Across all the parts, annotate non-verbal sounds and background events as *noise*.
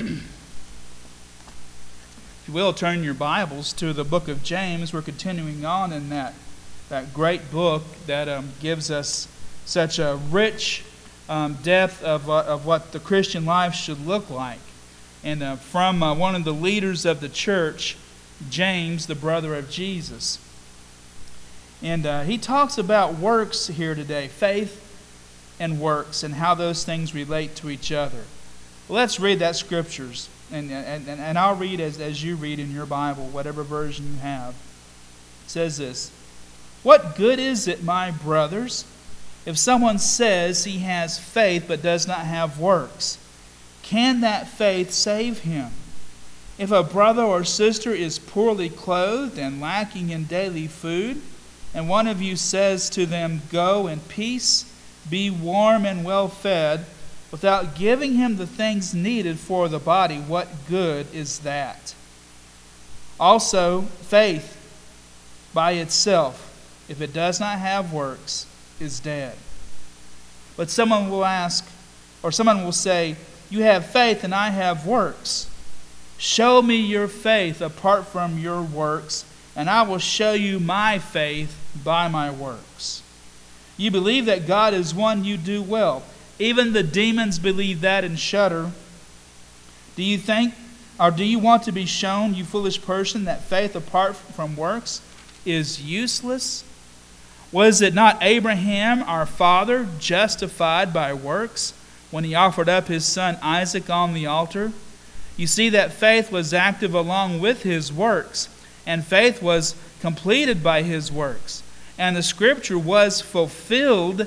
if you will, turn your Bibles to the book of James. We're continuing on in that, that great book that um, gives us such a rich um, depth of, uh, of what the Christian life should look like. And uh, from uh, one of the leaders of the church, James, the brother of Jesus. And uh, he talks about works here today faith and works, and how those things relate to each other. Let's read that scriptures. And, and, and I'll read as, as you read in your Bible, whatever version you have. It says this What good is it, my brothers? If someone says he has faith but does not have works, can that faith save him? If a brother or sister is poorly clothed and lacking in daily food, and one of you says to them, Go in peace, be warm and well fed, without giving him the things needed for the body, what good is that? Also, faith by itself, if it does not have works, is dead. But someone will ask, or someone will say, You have faith and I have works. Show me your faith apart from your works, and I will show you my faith by my works. You believe that God is one, you do well. Even the demons believe that and shudder. Do you think, or do you want to be shown, you foolish person, that faith apart from works is useless? Was it not Abraham, our father, justified by works when he offered up his son Isaac on the altar? You see that faith was active along with his works, and faith was completed by his works. And the scripture was fulfilled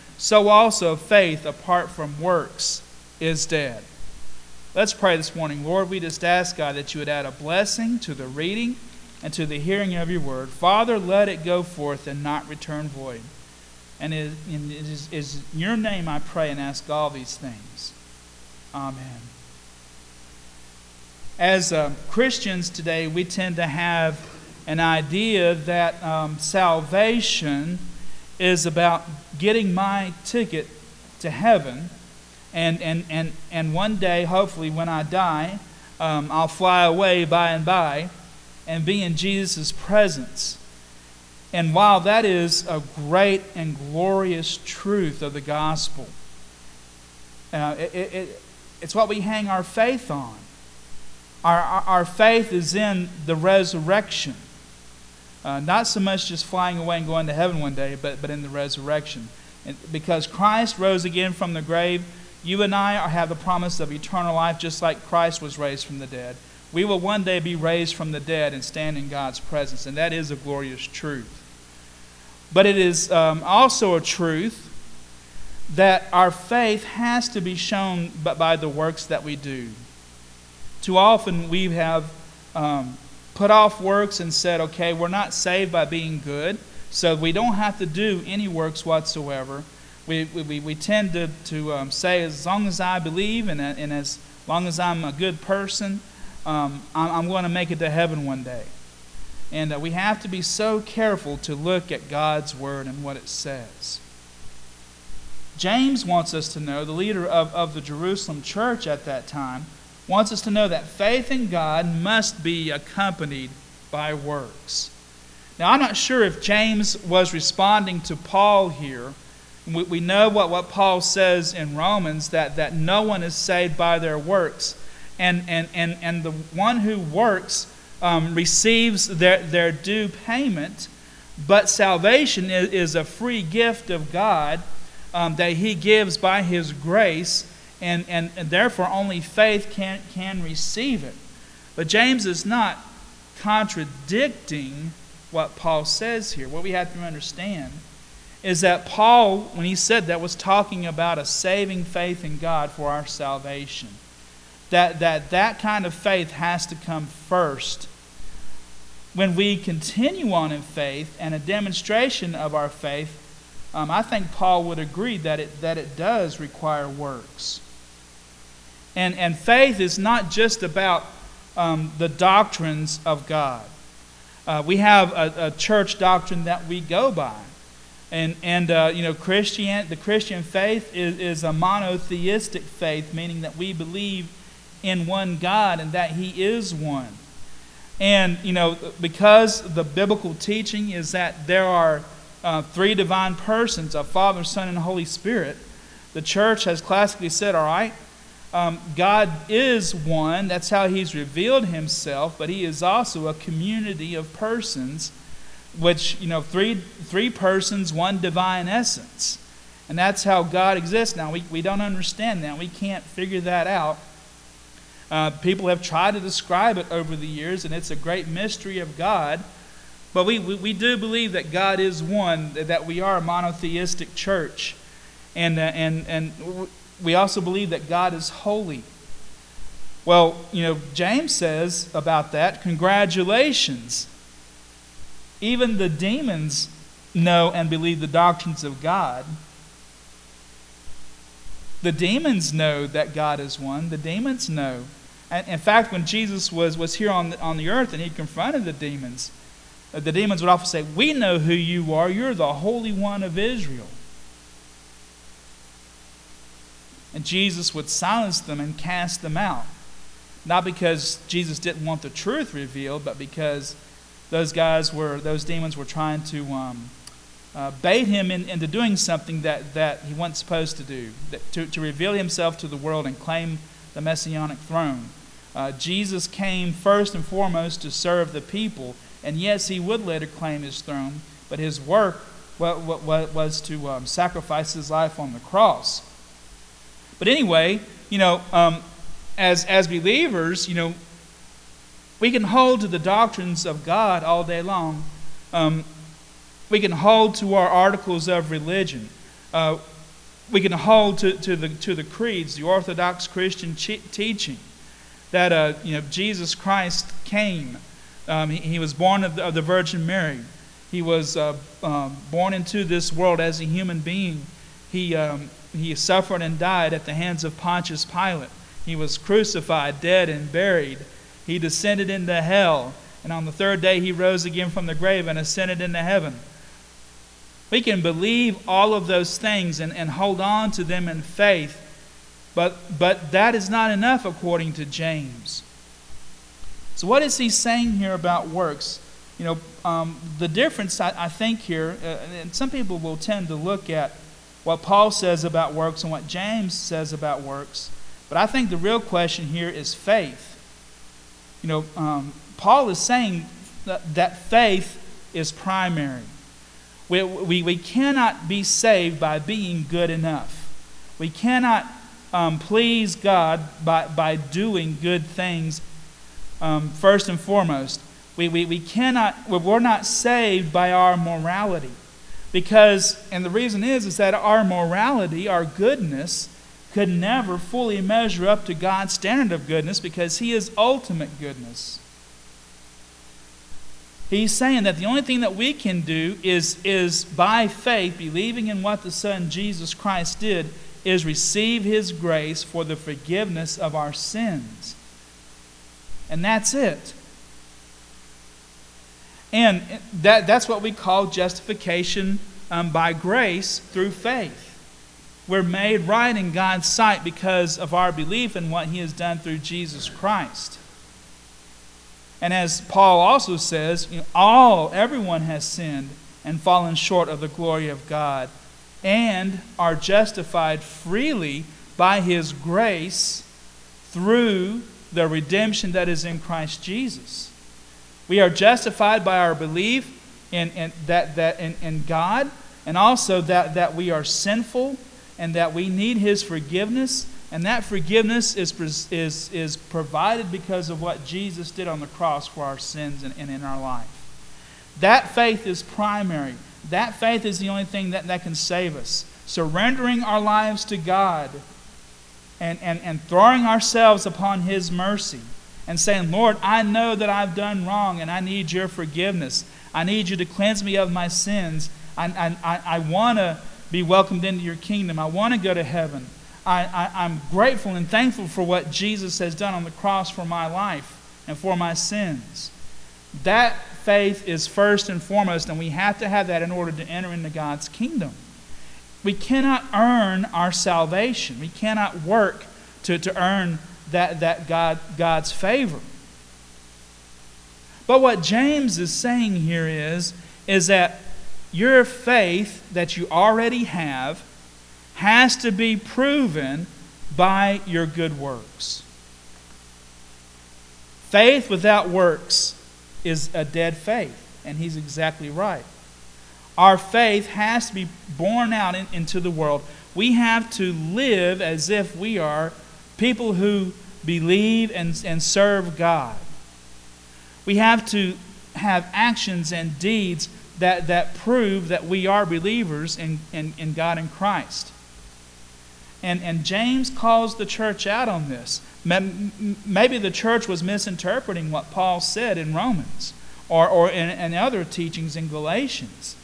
so also faith apart from works is dead. Let's pray this morning. Lord, we just ask, God, that you would add a blessing to the reading and to the hearing of your word. Father, let it go forth and not return void. And it is, in your name I pray and ask all these things. Amen. As uh, Christians today, we tend to have an idea that um, salvation is about getting my ticket to heaven. And, and, and, and one day, hopefully, when I die, um, I'll fly away by and by and be in Jesus' presence. And while that is a great and glorious truth of the gospel, uh, it, it, it's what we hang our faith on. Our, our, our faith is in the resurrection. Uh, not so much just flying away and going to heaven one day, but, but in the resurrection. And because Christ rose again from the grave, you and I have the promise of eternal life just like Christ was raised from the dead we will one day be raised from the dead and stand in God's presence. And that is a glorious truth. But it is um, also a truth that our faith has to be shown by the works that we do. Too often we have um, put off works and said, okay, we're not saved by being good, so we don't have to do any works whatsoever. We, we, we tend to, to um, say, as long as I believe and, and as long as I'm a good person, um, I'm going to make it to heaven one day. And uh, we have to be so careful to look at God's Word and what it says. James wants us to know, the leader of, of the Jerusalem church at that time, wants us to know that faith in God must be accompanied by works. Now, I'm not sure if James was responding to Paul here. We, we know what, what Paul says in Romans that, that no one is saved by their works and, and, and, and the one who works um, receives their, their due payment, but salvation is, is a free gift of God um, that He gives by His grace, and, and, and therefore only faith can, can receive it. But James is not contradicting what Paul says here. What we have to understand is that Paul, when he said that, was talking about a saving faith in God for our salvation. that, that that kind of faith has to come first. When we continue on in faith and a demonstration of our faith, um, I think Paul would agree that it, that it does require works. And, and faith is not just about um, the doctrines of God. Uh, we have a, a, church doctrine that we go by. And, and uh, you know, Christian, the Christian faith is, is a monotheistic faith, meaning that we believe in one God and that He is one. And, you know, because the biblical teaching is that there are uh, three divine persons, a Father, Son, and Holy Spirit, the church has classically said, all right, um, God is one. That's how He's revealed Himself, but He is also a community of persons, which, you know, three, three persons, one divine essence. And that's how God exists. Now, we, we don't understand that. We can't figure that out. Uh, people have tried to describe it over the years, and it's a great mystery of God. But we, we, we do believe that God is one, that we are a monotheistic church. And, uh, and, and we also believe that God is holy. Well, you know, James says about that, congratulations. Even the demons know and believe the doctrines of God. The demons know that God is one. The demons know. And in fact, when Jesus was, was here on the, on the earth and he confronted the demons, uh, the demons would often say, We know who you are. You're the Holy One of Israel. And Jesus would silence them and cast them out. Not because Jesus didn't want the truth revealed, but because those guys were, those demons were trying to um, uh, bait him in, into doing something that, that he wasn't supposed to do, that, to, to reveal himself to the world and claim the messianic throne. Uh, Jesus came first and foremost to serve the people, and yes, he would later claim his throne, but his work was to um, sacrifice his life on the cross. But anyway, you know, um, as, as believers, you know, we can hold to the doctrines of God all day long. Um, we can hold to our articles of religion. Uh, we can hold to, to, the, to the creeds, the Orthodox Christian teaching that uh, you know, Jesus Christ came. Um, he, he, was born of the, of the, Virgin Mary. He was uh, um, born into this world as a human being. He, um, he suffered and died at the hands of Pontius Pilate. He was crucified, dead, and buried. He descended into hell, and on the third day he rose again from the grave and ascended into heaven. We can believe all of those things and, and hold on to them in faith, but, but that is not enough according to James. So, what is he saying here about works? You know, um, the difference I, I think here, uh, and some people will tend to look at what Paul says about works and what James says about works. But I think the real question here is faith. You know, um, Paul is saying that, that faith is primary. We, we, we cannot be saved by being good enough. We cannot um, please God by, by doing good things um, first and foremost. We, we, we cannot, we're not saved by our morality. Because, and the reason is, is that our morality, our goodness, could never fully measure up to God's standard of goodness because He is ultimate goodness. He's saying that the only thing that we can do is, is by faith, believing in what the Son Jesus Christ did, is receive His grace for the forgiveness of our sins. And that's it. And that, that's what we call justification um, by grace through faith. We're made right in God's sight because of our belief in what He has done through Jesus Christ. And as Paul also says, you know, all, everyone has sinned and fallen short of the glory of God and are justified freely by His grace through the redemption that is in Christ Jesus. We are justified by our belief in, in, that, that in, in God, and also that, that we are sinful and that we need His forgiveness. And that forgiveness is, is, is provided because of what Jesus did on the cross for our sins and, and in our life. That faith is primary. That faith is the only thing that, that can save us. Surrendering our lives to God and, and, and throwing ourselves upon His mercy and saying, Lord, I know that I've done wrong and I need your forgiveness. I need you to cleanse me of my sins. I, I, I want to be welcomed into your kingdom. I want to go to heaven. I, I, I'm grateful and thankful for what Jesus has done on the cross for my life and for my sins. That faith is first and foremost, and we have to have that in order to enter into God's kingdom. We cannot earn our salvation. We cannot work to, to earn that, that God, God's favor. But what James is saying here is, is that your faith that you already have has to be proven by your good works. Faith without works is a dead faith, and he's exactly right. Our faith has to be born out in, into the world. We have to live as if we are people who believe and, and serve God. We have to have actions and deeds that, that prove that we are believers in, in, in God and Christ. And, and James calls the church out on this. Maybe the church was misinterpreting what Paul said in Romans or, or in, in other teachings in Galatians.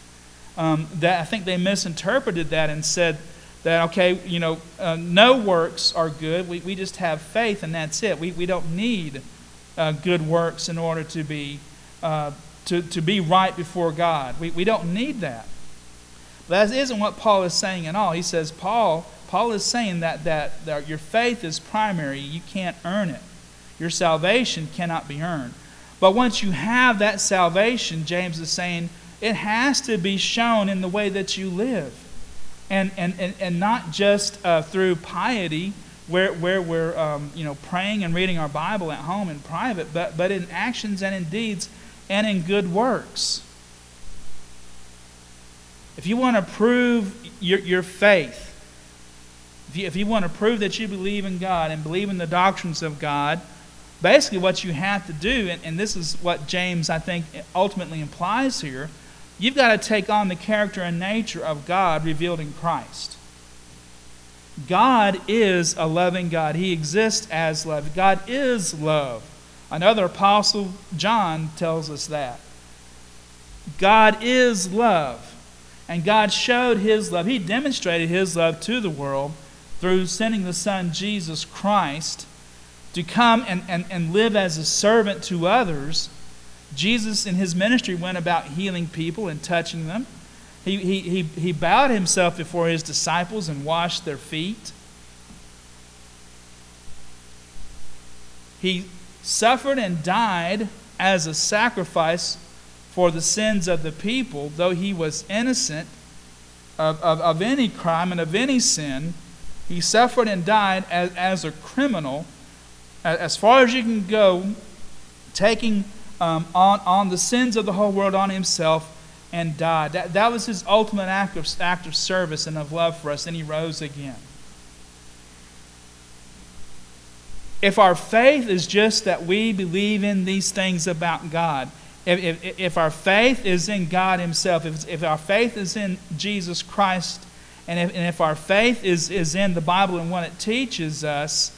Um, that I think they misinterpreted that and said that, okay, you know, uh, no works are good. We, we just have faith and that's it. We, we don't need uh, good works in order to be, uh, to, to be right before God. We, we don't need that. But that isn't what Paul is saying at all. He says, Paul Paul is saying that, that, that your faith is primary. You can't earn it. Your salvation cannot be earned. But once you have that salvation, James is saying, it has to be shown in the way that you live. And, and, and, and not just uh, through piety, where, where we're um, you know, praying and reading our Bible at home in private, but, but in actions and in deeds and in good works. If you want to prove your, your faith, if you, if you want to prove that you believe in God and believe in the doctrines of God, basically what you have to do, and, and this is what James, I think, ultimately implies here, you've got to take on the character and nature of God revealed in Christ. God is a loving God. He exists as love. God is love. Another apostle, John, tells us that. God is love. And God showed his love. He demonstrated his love to the world through sending the Son, Jesus Christ, to come and, and, and live as a servant to others. Jesus, in his ministry, went about healing people and touching them. He, he, he, he bowed himself before his disciples and washed their feet. He suffered and died as a sacrifice for the sins of the people, though he was innocent of, of, of any crime and of any sin. He suffered and died as, as a criminal, as far as you can go, taking um, on, on the sins of the whole world on himself and died. That, that was his ultimate act of, act of service and of love for us, and he rose again. If our faith is just that we believe in these things about God, if, if, if our faith is in God Himself, if, if our faith is in Jesus Christ and if, and if our faith is, is in the Bible and what it teaches us,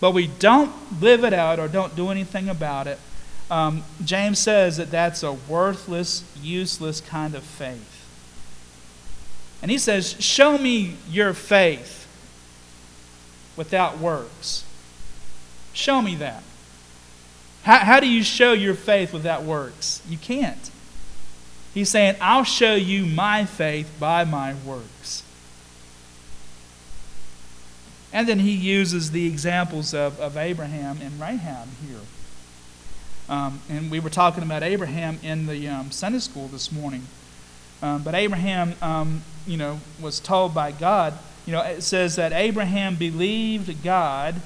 but we don't live it out or don't do anything about it, um, James says that that's a worthless, useless kind of faith. And he says, Show me your faith without works. Show me that. How, how do you show your faith without works? You can't. He's saying, I'll show you my faith by my works. And then he uses the examples of, of Abraham and Rahab here. Um, and we were talking about Abraham in the um, Sunday school this morning. Um, but Abraham, um, you know, was told by God, you know, it says that Abraham believed God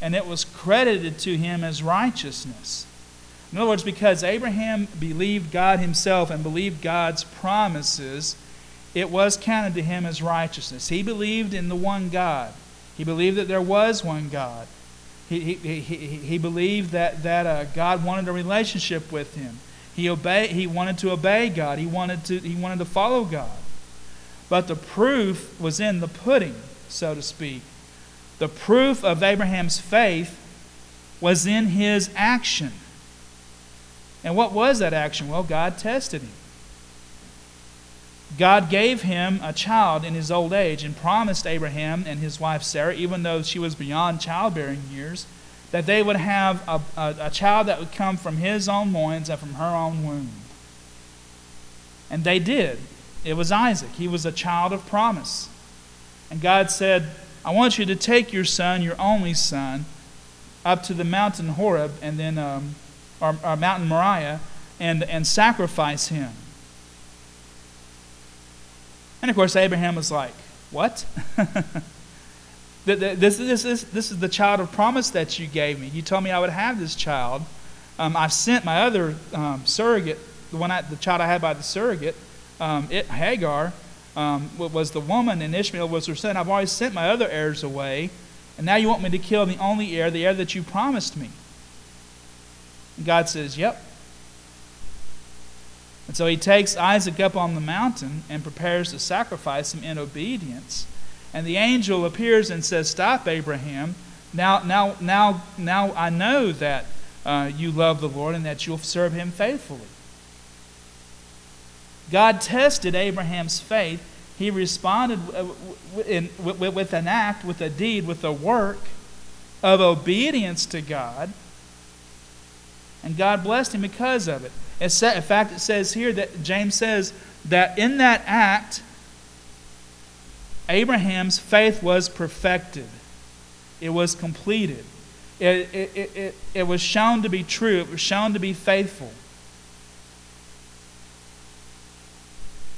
and it was credited to him as righteousness. In other words, because Abraham believed God himself and believed God's promises, it was counted to him as righteousness. He believed in the one God. He believed that there was one God. He, he, he, he believed that, that uh, God wanted a relationship with him. He, obey, he wanted to obey God. He wanted to, he wanted to follow God. But the proof was in the pudding, so to speak. The proof of Abraham's faith was in his action. And what was that action? Well, God tested him. God gave him a child in his old age and promised Abraham and his wife Sarah, even though she was beyond childbearing years, that they would have a, a, a, child that would come from his own loins and from her own womb. And they did. It was Isaac. He was a child of promise. And God said, I want you to take your son, your only son, up to the mountain Horeb and then, um, or, or mountain Moriah, and, and sacrifice him. And of course, Abraham was like, What? *laughs* this, this, this, this is the child of promise that you gave me. You told me I would have this child. Um, I've sent my other um, surrogate, the one I, the child I had by the surrogate, um, it, Hagar, um, was the woman, and Ishmael was her son. I've always sent my other heirs away, and now you want me to kill the only heir, the heir that you promised me. And God says, Yep, and so he takes Isaac up on the mountain and prepares to sacrifice him in obedience. And the angel appears and says, Stop, Abraham. Now, now, now, now I know that uh, you love the Lord and that you'll serve him faithfully. God tested Abraham's faith. He responded uh, with an act, with a deed, with a work of obedience to God. And God blessed him because of it. In fact, it says here that James says that in that act, Abraham's faith was perfected, it was completed, it, it, it, it, was shown to be true, it was shown to be faithful.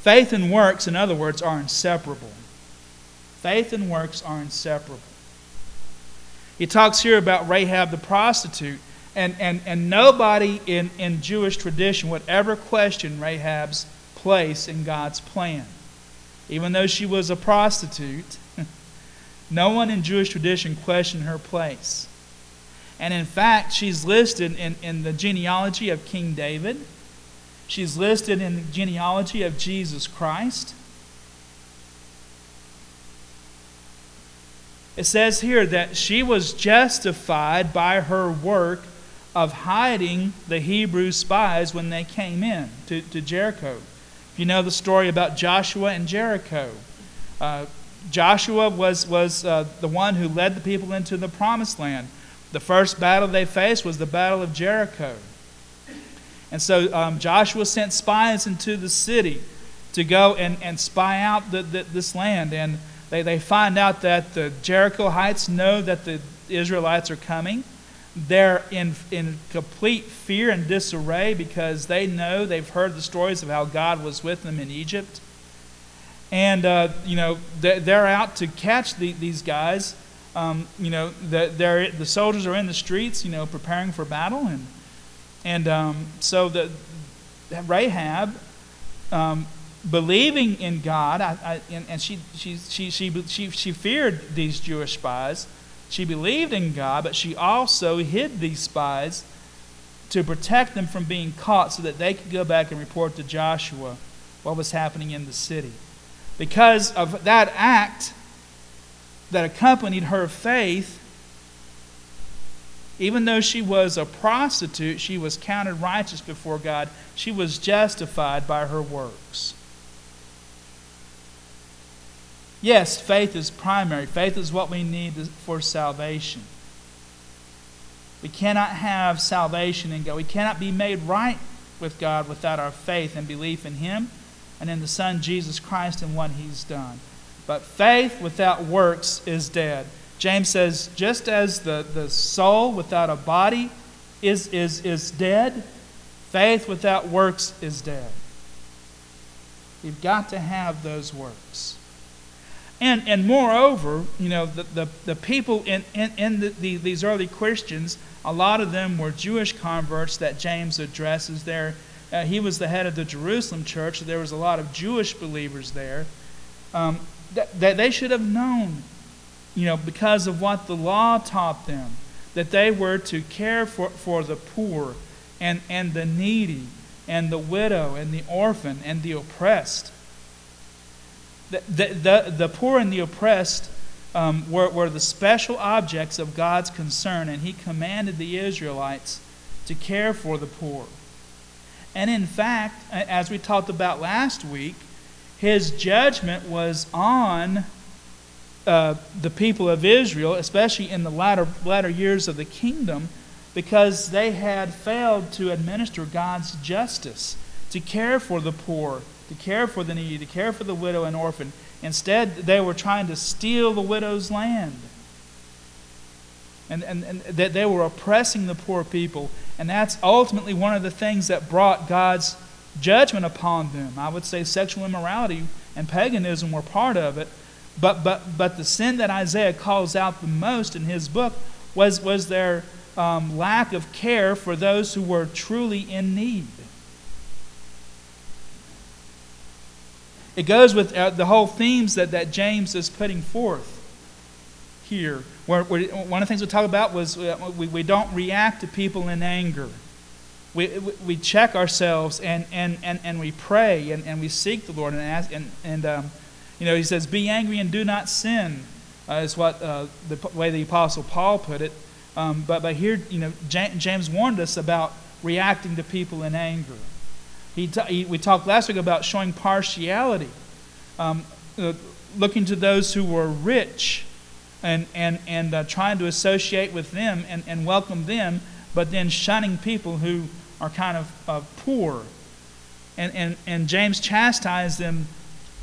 Faith and works, in other words, are inseparable. Faith and works are inseparable. He talks here about Rahab the prostitute. And, and, and nobody in, in Jewish tradition would ever question Rahab's place in God's plan. Even though she was a prostitute, *laughs* no one in Jewish tradition questioned her place. And in fact, she's listed in, in the genealogy of King David. She's listed in the genealogy of Jesus Christ. It says here that she was justified by her work of hiding the Hebrew spies when they came in to, to Jericho. If you know the story about Joshua and Jericho, uh, Joshua was, was uh, the one who led the people into the promised land. The first battle they faced was the Battle of Jericho. And so um, Joshua sent spies into the city to go and, and spy out the, the, this land. And they, they find out that the Jerichoites know that the Israelites are coming. They're in, in complete fear and disarray because they know they've heard the stories of how God was with them in Egypt. And, uh, you know, they're out to catch the, these guys. Um, you know, the, the soldiers are in the streets, you know, preparing for battle. And, and um, so the, Rahab, um, believing in God, I, I, and, and she, she, she, she, she, she feared these Jewish spies she believed in God, but she also hid these spies to protect them from being caught so that they could go back and report to Joshua what was happening in the city. Because of that act that accompanied her faith, even though she was a prostitute, she was counted righteous before God. She was justified by her works. Yes, faith is primary. Faith is what we need for salvation. We cannot have salvation in God. We cannot be made right with God without our faith and belief in Him and in the Son Jesus Christ and what He's done. But faith without works is dead. James says, just as the, the soul without a body is, is, is dead, faith without works is dead. You've got to have those works. And, and moreover, you know, the, the, the people in, in, in the, the, these early Christians, a lot of them were Jewish converts that James addresses there. Uh, he was the head of the Jerusalem church, so there was a lot of Jewish believers there. Um, that, that they should have known, you know, because of what the law taught them, that they were to care for, for the poor and, and the needy and the widow and the orphan and the oppressed the, the, the, poor and the oppressed, um, were, were the special objects of God's concern, and he commanded the Israelites to care for the poor. And in fact, as we talked about last week, his judgment was on uh, the people of Israel, especially in the latter, latter years of the kingdom, because they had failed to administer God's justice, to care for the poor, to care for the needy, to care for the widow and orphan. Instead, they were trying to steal the widow's land. And, and, and that they were oppressing the poor people. And that's ultimately one of the things that brought God's judgment upon them. I would say sexual immorality and paganism were part of it. But, but, but the sin that Isaiah calls out the most in his book was, was their um, lack of care for those who were truly in need. It goes with uh, the whole themes that, that James is putting forth here. Where, where, one of the things we talked about was uh, we, we don't react to people in anger. We, we check ourselves and, and, and, and we pray and, and we seek the Lord and ask. And, and um, you know, he says, Be angry and do not sin, uh, is what uh, the way the Apostle Paul put it. Um, but, but here, you know, James warned us about reacting to people in anger. He, he, we talked last week about showing partiality, um, uh, looking to those who were rich and, and, and uh, trying to associate with them and, and welcome them, but then shunning people who are kind of uh, poor. And, and, and James chastises them,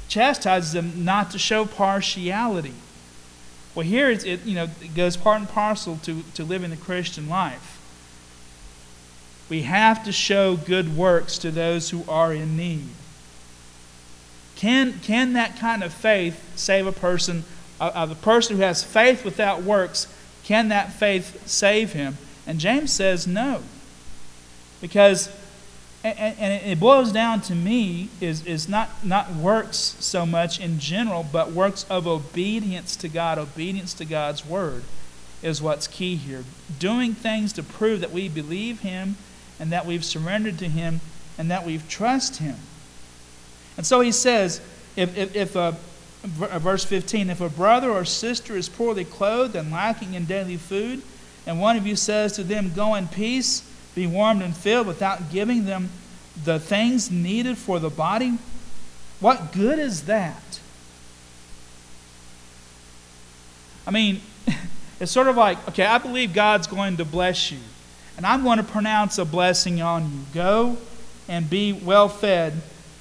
chastises them not to show partiality. Well, here it, you know, it goes part and parcel to, to living the Christian life. We have to show good works to those who are in need. Can, can that kind of faith save a person? Uh, uh, the person who has faith without works, can that faith save him? And James says no. Because, and, and it boils down to me, is, is not, not works so much in general, but works of obedience to God, obedience to God's word is what's key here. Doing things to prove that we believe Him and that we've surrendered to Him and that we've trusted Him. And so he says, if, if, if a, verse 15, if a brother or sister is poorly clothed and lacking in daily food, and one of you says to them, Go in peace, be warmed and filled, without giving them the things needed for the body, what good is that? I mean, *laughs* it's sort of like, okay, I believe God's going to bless you. And I'm going to pronounce a blessing on you. Go and be well fed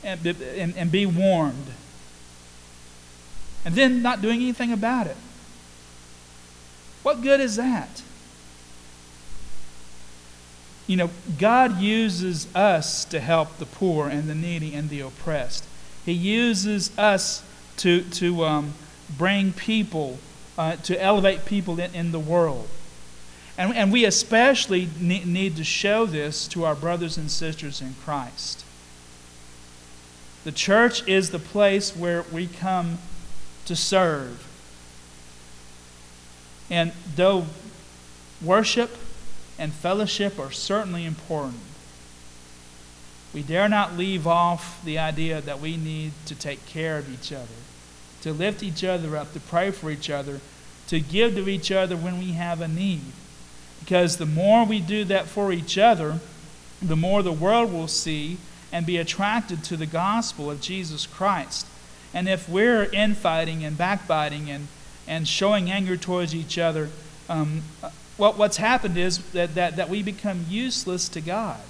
and, and, and be warmed. And then not doing anything about it. What good is that? You know, God uses us to help the poor and the needy and the oppressed. He uses us to, to um, bring people, uh, to elevate people in, in the world. And, and we especially need to show this to our brothers and sisters in Christ. The church is the place where we come to serve. And though worship and fellowship are certainly important, we dare not leave off the idea that we need to take care of each other, to lift each other up, to pray for each other, to give to each other when we have a need. Because the more we do that for each other, the more the world will see and be attracted to the gospel of Jesus Christ. And if we're infighting and backbiting and, and showing anger towards each other, um, what, what's happened is that, that, that we become useless to God.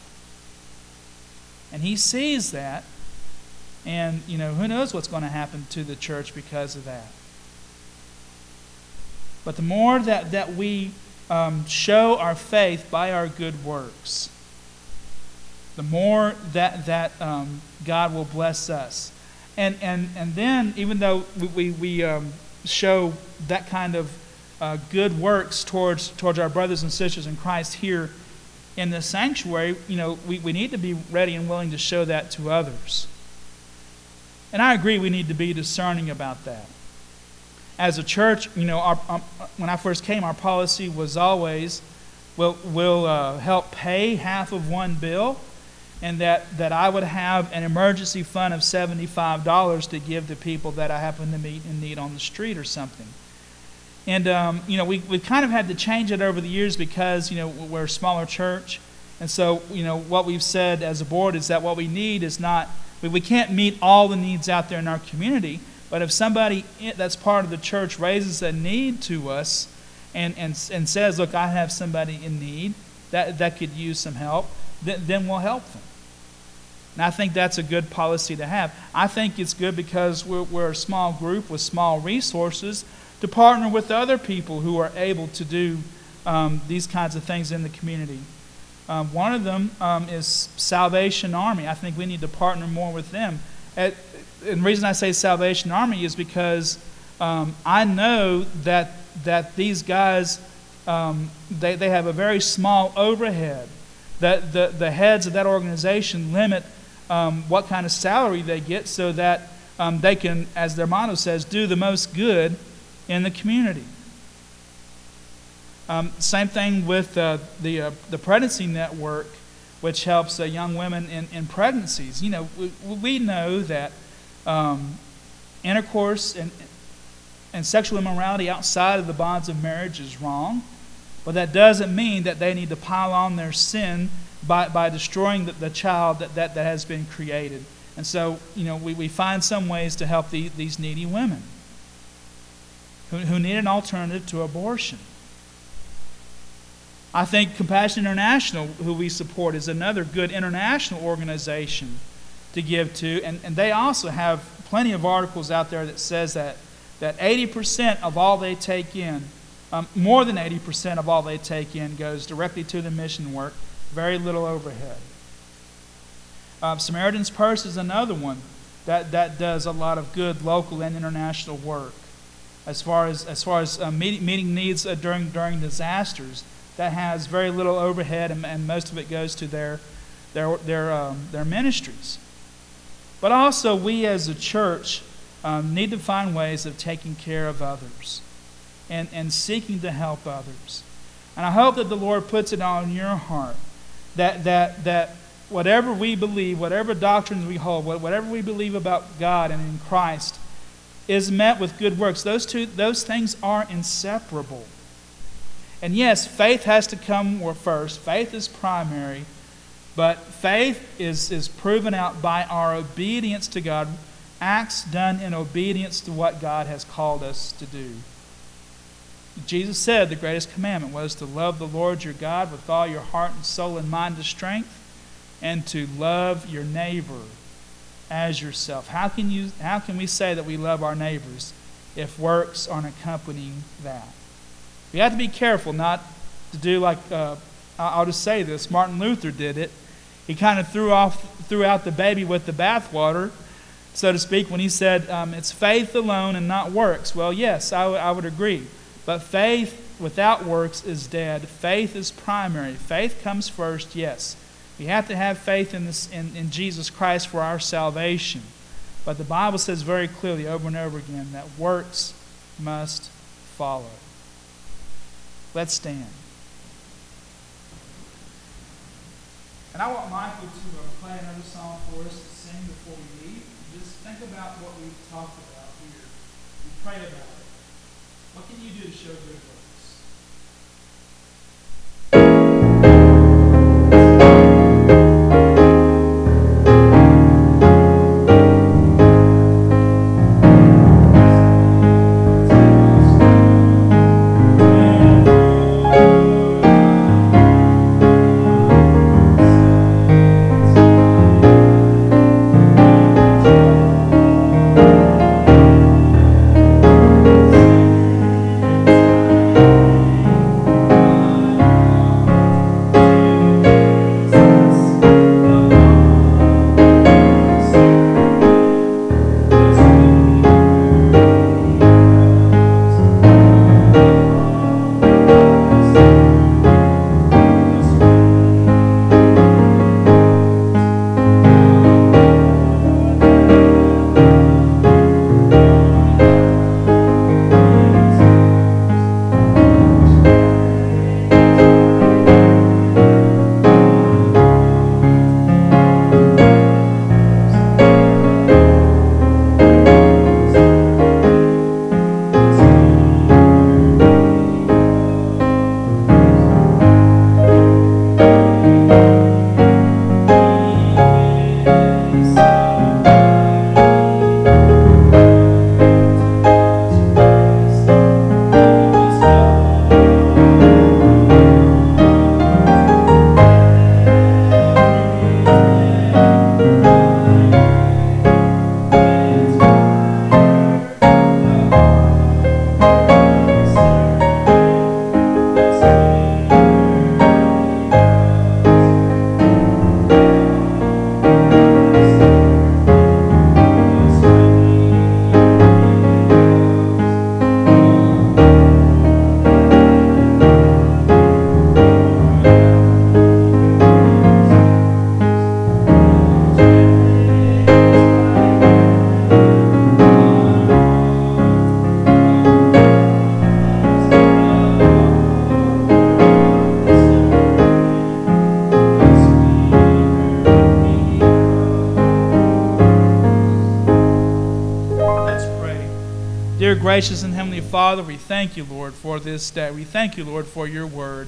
And He sees that. And, you know, who knows what's going to happen to the church because of that. But the more that, that we um, show our faith by our good works, the more that, that um, God will bless us. And, and, and then, even though we, we, um, show that kind of uh, good works towards, towards our brothers and sisters in Christ here in the sanctuary, you know, we, we need to be ready and willing to show that to others. And I agree we need to be discerning about that as a church, you know, our, when I first came, our policy was always we'll, we'll uh, help pay half of one bill, and that, that I would have an emergency fund of $75 to give to people that I happen to meet in need on the street or something. And, um, you know, we, we've kind of had to change it over the years because, you know, we're a smaller church. And so, you know, what we've said as a board is that what we need is not, we, we can't meet all the needs out there in our community. But if somebody that's part of the church raises a need to us and, and, and says, look, I have somebody in need that, that could use some help, then, then we'll help them. And I think that's a good policy to have. I think it's good because we're, we're a small group with small resources to partner with other people who are able to do um, these kinds of things in the community. Um, one of them um, is Salvation Army. I think we need to partner more with them. At, and the reason I say Salvation Army is because um, I know that that these guys um, they, they have a very small overhead. That the, the heads of that organization limit um, what kind of salary they get so that um, they can, as their motto says, do the most good in the community. Um, same thing with uh, the, uh, the pregnancy network, which helps uh, young women in, in pregnancies. You know, we, we know that um, intercourse and, and sexual immorality outside of the bonds of marriage is wrong, but that doesn't mean that they need to pile on their sin by, by destroying the, the child that, that, that has been created. And so, you know, we, we find some ways to help the, these needy women who, who need an alternative to abortion. I think Compassion International, who we support, is another good international organization to give to. And, and they also have plenty of articles out there that says that, that 80% of all they take in, um, more than 80% of all they take in, goes directly to the mission work very little overhead. Um, Samaritan's Purse is another one that, that does a lot of good local and international work as far as, as, far as uh, meeting, meeting needs uh, during, during disasters. That has very little overhead, and, and most of it goes to their, their, their, um, their ministries. But also, we as a church um, need to find ways of taking care of others and, and seeking to help others. And I hope that the Lord puts it on your heart that, that, that whatever we believe, whatever doctrines we hold, whatever we believe about God and in Christ is met with good works. Those, two, those things are inseparable. And yes, faith has to come first. Faith is primary. But faith is, is proven out by our obedience to God, acts done in obedience to what God has called us to do. Jesus said the greatest commandment was to love the Lord your God with all your heart and soul and mind and strength, and to love your neighbor as yourself. How can, you, how can we say that we love our neighbors if works aren't accompanying that? We have to be careful not to do like, uh, I'll just say this Martin Luther did it. He kind of threw, off, threw out the baby with the bathwater, so to speak, when he said, um, It's faith alone and not works. Well, yes, I, w- I would agree. But faith without works is dead. Faith is primary. Faith comes first, yes. We have to have faith in, this, in, in Jesus Christ for our salvation. But the Bible says very clearly over and over again that works must follow. Let's stand. And I want Michael to uh, play another song for us to sing before we leave. Just think about what we've talked about here and pray about it. What can you do to show good Dear gracious and heavenly Father, we thank you, Lord, for this day. We thank you, Lord, for your word.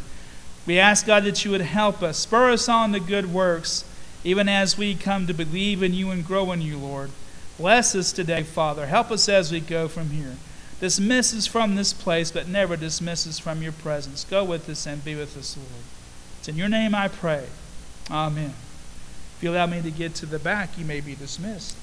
We ask, God, that you would help us, spur us on to good works, even as we come to believe in you and grow in you, Lord. Bless us today, Father. Help us as we go from here. Dismiss us from this place, but never dismiss us from your presence. Go with us and be with us, Lord. It's in your name I pray. Amen. If you allow me to get to the back, you may be dismissed.